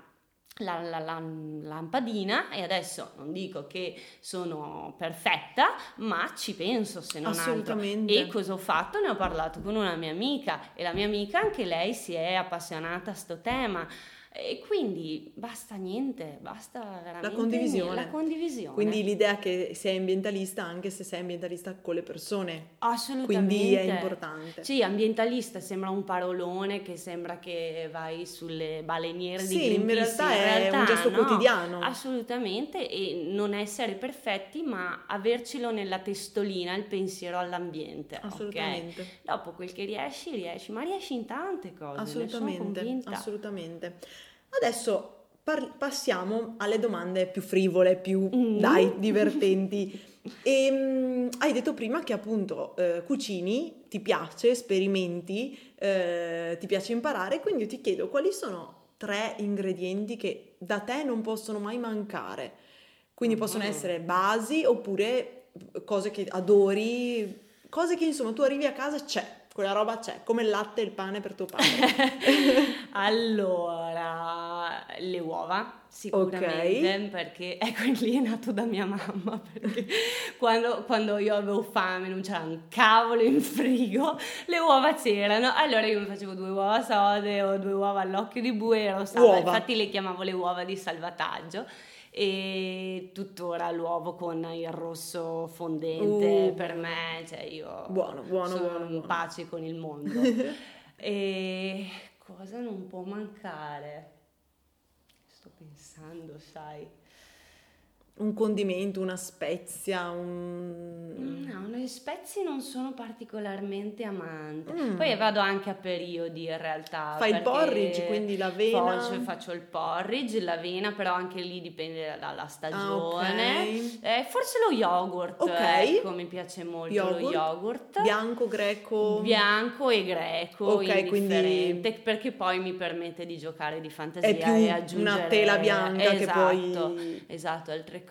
La, la- la lampadina e adesso non dico che sono perfetta ma ci penso se non altro e cosa ho fatto? Ne ho parlato con una mia amica e la mia amica anche lei si è appassionata a sto tema e quindi basta niente, basta veramente condivisione. La condivisione. Quindi l'idea che sei ambientalista anche se sei ambientalista con le persone. Assolutamente. Quindi è importante. Sì, ambientalista sembra un parolone che sembra che vai sulle baleniere di Sì, in Greenpeace. realtà è un gesto no, quotidiano. Assolutamente, e non essere perfetti, ma avercelo nella testolina il pensiero all'ambiente. Assolutamente. Dopo quel che riesci, riesci, ma riesci in tante cose. Assolutamente, assolutamente. Adesso par- passiamo alle domande più frivole, più Mm. dai, <laughs> divertenti. Ehm, hai detto prima che appunto eh, cucini, ti piace, sperimenti, eh, ti piace imparare, quindi io ti chiedo quali sono tre ingredienti che da te non possono mai mancare. Quindi possono Mm. essere basi oppure cose che adori, cose che insomma tu arrivi a casa e c'è, quella roba c'è, come il latte e il pane per tuo padre. <laughs> Allora, le uova sicuramente perché <laughs> ecco lì è nato da mia mamma perché quando, quando io avevo fame non c'era un cavolo in frigo le uova c'erano allora io mi facevo due uova sode o due uova all'occhio di bue ero Uova. infatti le chiamavo le uova di salvataggio e tuttora l'uovo con il rosso fondente Uh. per me cioè io Buono, buono, sono buono, in buono. pace con il mondo <laughs> e cosa non può mancare? Sto pensando, sai. Un condimento, una spezia, un... No, le spezie non sono particolarmente amante. Mm. Poi vado anche a periodi in realtà. Fai il porridge, quindi l'avena. Faccio, faccio il porridge, l'avena, però anche lì dipende dalla stagione. Ah, ok. Eh, forse lo yogurt, Ok. ecco, mi piace molto lo Yogurt? yogurt. Bianco, greco... Bianco e greco, Ok, quindi- perché poi mi permette di giocare di fantasia e una aggiungere tela bianca che esatto, poi... esatto, altre cose.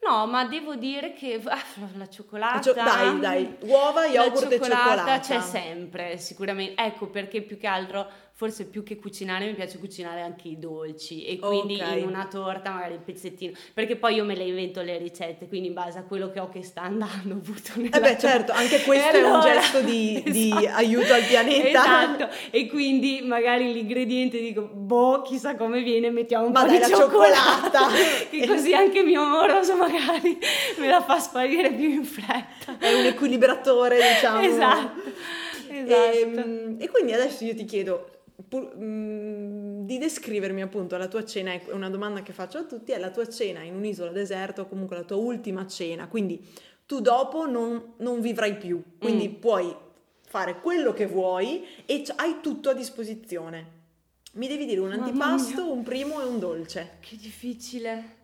No, ma devo dire che <laughs> la cioccolata. Cio- dai, dai, uova, yogurt e cioccolata. c'è sempre, sicuramente. Ecco perché più che altro, forse più che cucinare, mi piace cucinare anche i dolci. E quindi Ok. in una torta, magari il pezzettino. Perché poi io me le invento le ricette, quindi in base a quello che ho che sta andando, <laughs> butto nella Eh beh, torta. certo, anche questo E è un allora- gesto di, di <laughs> Esatto. aiuto al pianeta. Esatto, e quindi magari l'ingrediente dico, boh, chissà come viene, mettiamo un Ma po' dai, di la cioccolata, <laughs> che così anche mio amoroso magari me la fa sparire più in fretta. È un equilibratore, diciamo. Esatto, esatto. Ehm, E, quindi adesso io ti chiedo, pur- mh, di descrivermi appunto la tua cena, è una domanda che faccio a tutti, è la tua cena in un'isola deserta o comunque la tua ultima cena, quindi tu dopo non, non vivrai più, quindi Mm. puoi fare quello che vuoi e hai tutto a disposizione. Mi devi dire un antipasto, un primo e un dolce. Che difficile.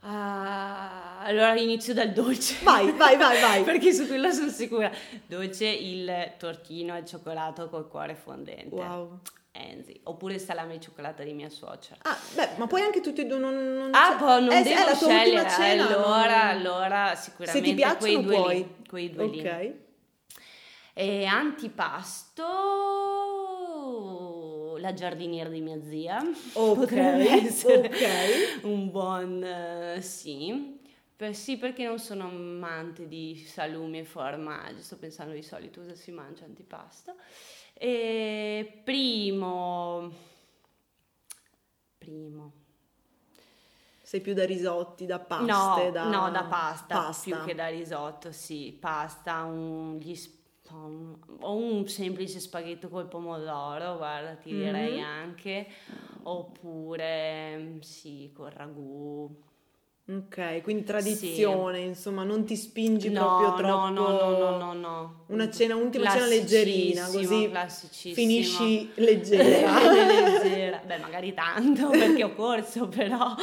Ah, allora inizio dal dolce. Vai, vai, vai, vai. <laughs> Perché su quello sono sicura. Dolce il tortino al cioccolato col cuore fondente. Wow. Enzi. Oppure il salame e cioccolata di mia suocera. Ah, beh, ma poi anche tutti e due non... non Ah, poi non eh, devo è la tua scegliere. cena. allora, non- allora Se sicuramente ti piacciono quei due puoi. lì. Quei due lì. Ok. E antipasto la giardiniera di mia zia. Ok, Potrebbe essere ok. un buon eh, sì. Per- sì, perché non sono amante di salumi e formaggi, sto pensando di solito cosa si mangia antipasto. E primo, primo, Sei più da risotti, da paste, no, da... no, da pasta, pasta. più che da risotto, sì, pasta, un, gli un- o un semplice spaghetto col pomodoro, guarda, ti Mhm. direi anche, oppure sì, col ragù. Ok, quindi tradizione, insomma, non ti spingi No, proprio troppo... no, no, no, no, no, no. Una cena, un'ultima cena leggerina, così finisci leggera. <laughs> leggera. Beh, magari tanto <laughs> perché ho corso, però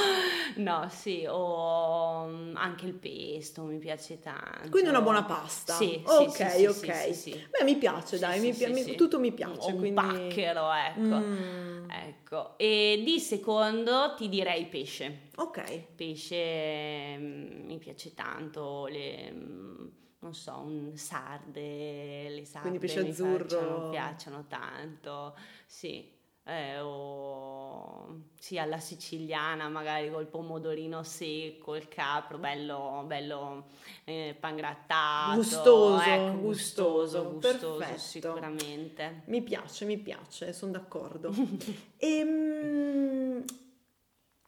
no, sì, o mm, anche il pesto mi piace tanto. Quindi una buona pasta. Sì, ok, sì, sì, ok. sì. Beh, mi piace, dai, mi pi- mi- tutto mi piace. O un quindi... pacchero, ecco. Mm, Ecco, e di secondo ti direi pesce. ok, Pesce mm, mi piace tanto, le, mm, non so, un sarde, le sarde Quindi pesce mi azzurro. piacciono, piacciono tanto, sì. Eh, o sì, alla siciliana, magari col pomodorino secco, il capro, bello, bello eh, pangrattato. Gustoso, ecco, gustoso, gustoso, gustoso, sicuramente. mi piace, mi piace, sono d'accordo. <laughs> Ehm,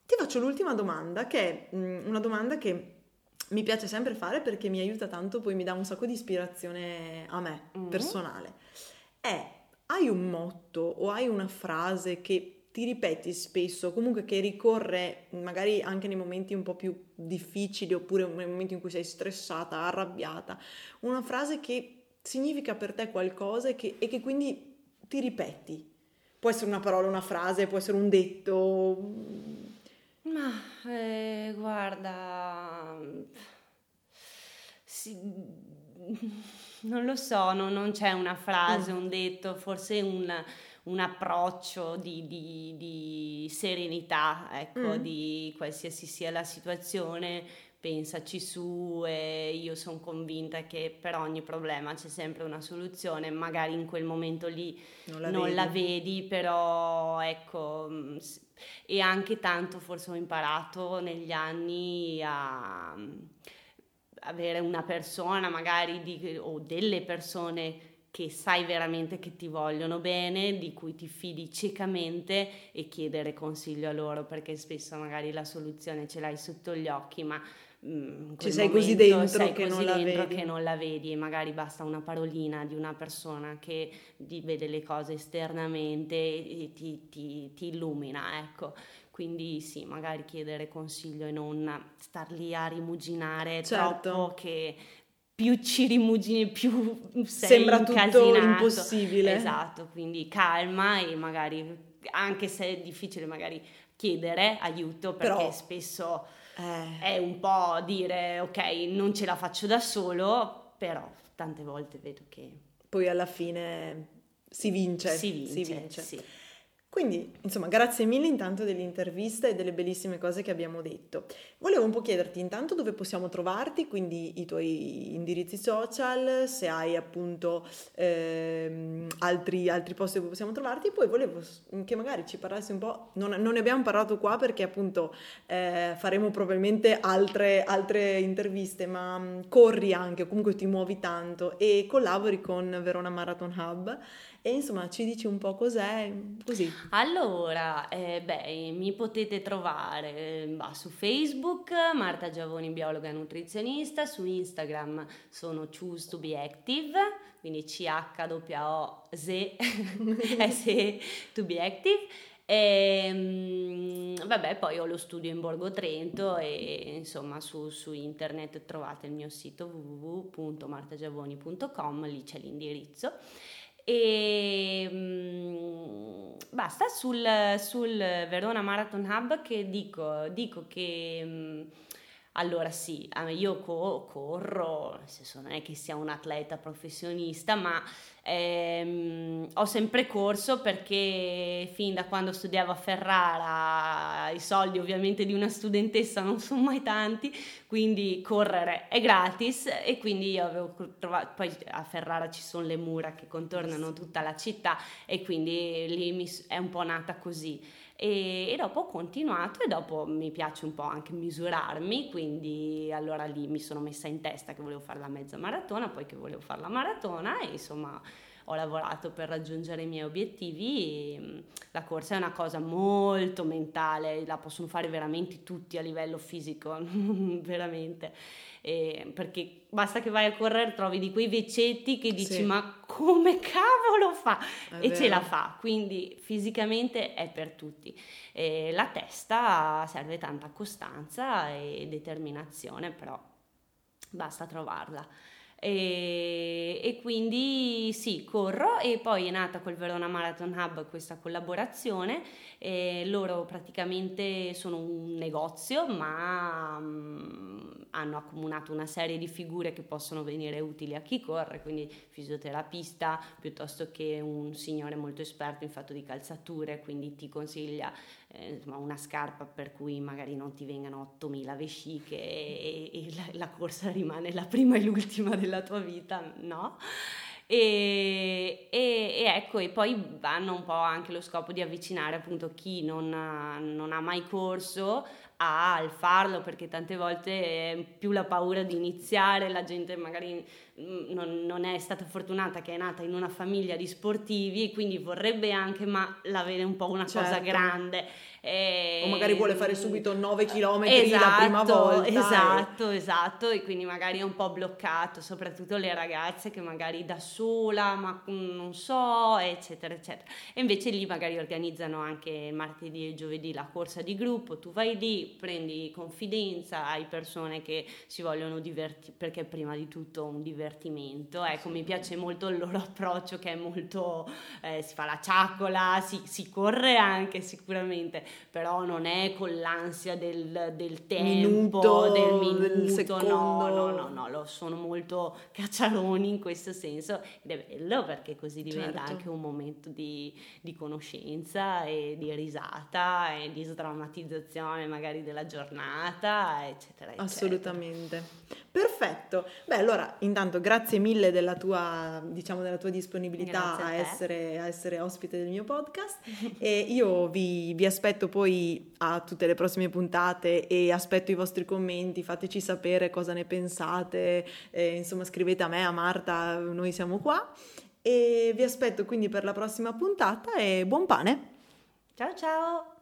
ti faccio l'ultima domanda, che è mm, una domanda che mi piace sempre fare perché mi aiuta tanto, poi mi dà un sacco di ispirazione a me, Mhm. personale. È, hai un motto o hai una frase che ti ripeti spesso, comunque che ricorre magari anche nei momenti un po' più difficili oppure nei momenti in cui sei stressata, arrabbiata, una frase che significa per te qualcosa e che, e che quindi ti ripeti. Può essere una parola, una frase, può essere un detto. Ma eh, guarda, sì, <laughs> non lo so, no- non c'è una frase, un detto, forse un, un approccio di, di- di serenità, ecco, Mm. di qualsiasi sia la situazione, pensaci su e io sono convinta che per ogni problema c'è sempre una soluzione, magari in quel momento lì Non la non vedi. la vedi, però ecco, mm, e anche tanto forse ho imparato negli anni a mm, avere una persona magari di- o delle persone che sai veramente che ti vogliono bene, di cui ti fidi ciecamente e chiedere consiglio a loro perché spesso magari la soluzione ce l'hai sotto gli occhi, ma mm, in Ci sei così dentro sei che non così la dentro vedi. che non la vedi e magari basta una parolina di una persona che vede le cose esternamente e ti, ti- ti illumina, ecco. Quindi sì, magari chiedere consiglio e non star lì a rimuginare Certo. troppo che più <laughs> ci rimugini più Sembra tutto impossibile. Esatto, quindi calma e magari, anche se è difficile magari chiedere aiuto perché Però- spesso Eh, è un po' dire ok, non ce la faccio da solo, però tante volte vedo che poi alla fine si vince. si vince. sì. Quindi, insomma, grazie mille intanto dell'intervista e delle bellissime cose che abbiamo detto. Volevo un po' chiederti intanto dove possiamo trovarti, quindi i tuoi indirizzi social, se hai appunto ehm, altri, altri posti dove possiamo trovarti, poi volevo che magari ci parlassi un po', non, non ne abbiamo parlato qua perché appunto eh, faremo probabilmente altre, altre interviste, ma mh, corri anche, comunque ti muovi tanto e collabori con Verona Marathon Hub e insomma ci dici un po' cos'è, così. Allora, eh, beh, mi potete trovare bah, su Facebook, Marta Giavoni, biologa nutrizionista, su Instagram sono Choose to be Active, quindi C-H-O-O-Z, S-E <laughs> to be Active. E, ehm, vabbè, poi ho lo studio in Borgo Trento e insomma su, su internet trovate il mio sito www.martagiavoni.com, lì c'è l'indirizzo. E um, basta sul, sul, Verona Marathon Hub che dico, dico che um, allora sì, io co- corro, nel senso non è che sia un atleta professionista, ma ehm, ho sempre corso perché fin da quando studiavo a Ferrara i soldi ovviamente di una studentessa non sono mai tanti, quindi correre è gratis e quindi io avevo trovato, poi a Ferrara ci sono le mura che contornano tutta la città e quindi lì mi, è un po' nata così e, e, dopo ho continuato e dopo mi piace un po' anche misurarmi, quindi allora lì mi sono messa in testa che volevo fare la mezza maratona, poi che volevo fare la maratona e insomma ho lavorato per raggiungere i miei obiettivi. Mm, la corsa è una cosa molto mentale, la possono fare veramente tutti a livello fisico, <laughs> veramente eh, perché basta che vai a correre trovi di quei vecchetti che dici sì. ma come cavolo fa? È e vero. ce la fa, quindi fisicamente è per tutti. Eh, la testa serve tanta costanza e determinazione, però basta trovarla. E, e, quindi sì, corro e poi è nata col Verona Marathon Hub questa collaborazione. Loro praticamente sono un negozio, ma um, hanno accomunato una serie di figure che possono venire utili a chi corre, quindi fisioterapista piuttosto che un signore molto esperto in fatto di calzature, quindi ti consiglia eh, insomma, una scarpa per cui magari non ti vengano 8000 vesciche e, e la, la, corsa rimane la prima e l'ultima della tua vita, no? E, e, e, ecco, e poi hanno un po' anche lo scopo di avvicinare appunto chi non ha, non ha mai corso al farlo perché tante volte è più la paura di iniziare, la gente magari mm, non, non, è stata fortunata che è nata in una famiglia di sportivi e quindi vorrebbe anche ma l'avere un po' una certo. cosa grande e... O magari vuole fare subito 9 km esatto, la prima volta. Esatto, e... esatto, e quindi magari è un po' bloccato, soprattutto le ragazze che magari da sola, ma non so, eccetera, eccetera. E invece lì magari organizzano anche martedì e giovedì la corsa di gruppo, tu vai lì, prendi confidenza, hai persone che si vogliono divertire, perché prima di tutto un divertimento. Ecco, mi piace molto il loro approccio che è molto, eh, si fa la ciacola, si, si corre anche sicuramente, però non è con l'ansia del, del tempo, minuto, del minuto, del no, no, no, no, lo sono molto <laughs> cacciaroni in questo senso ed è bello perché così diventa certo. anche un momento di, di, conoscenza e di risata e di sdrammatizzazione magari della giornata, eccetera, eccetera. Assolutamente. Perfetto. Beh, allora, intanto grazie mille della tua, diciamo, della tua disponibilità a, a, essere, a, essere, ospite del mio podcast <laughs> e io vi, vi aspetto poi a tutte le prossime puntate e aspetto i vostri commenti, fateci sapere cosa ne pensate, eh, insomma scrivete a me, a Marta, noi siamo qua e vi aspetto quindi per la prossima puntata e buon pane! Ciao ciao!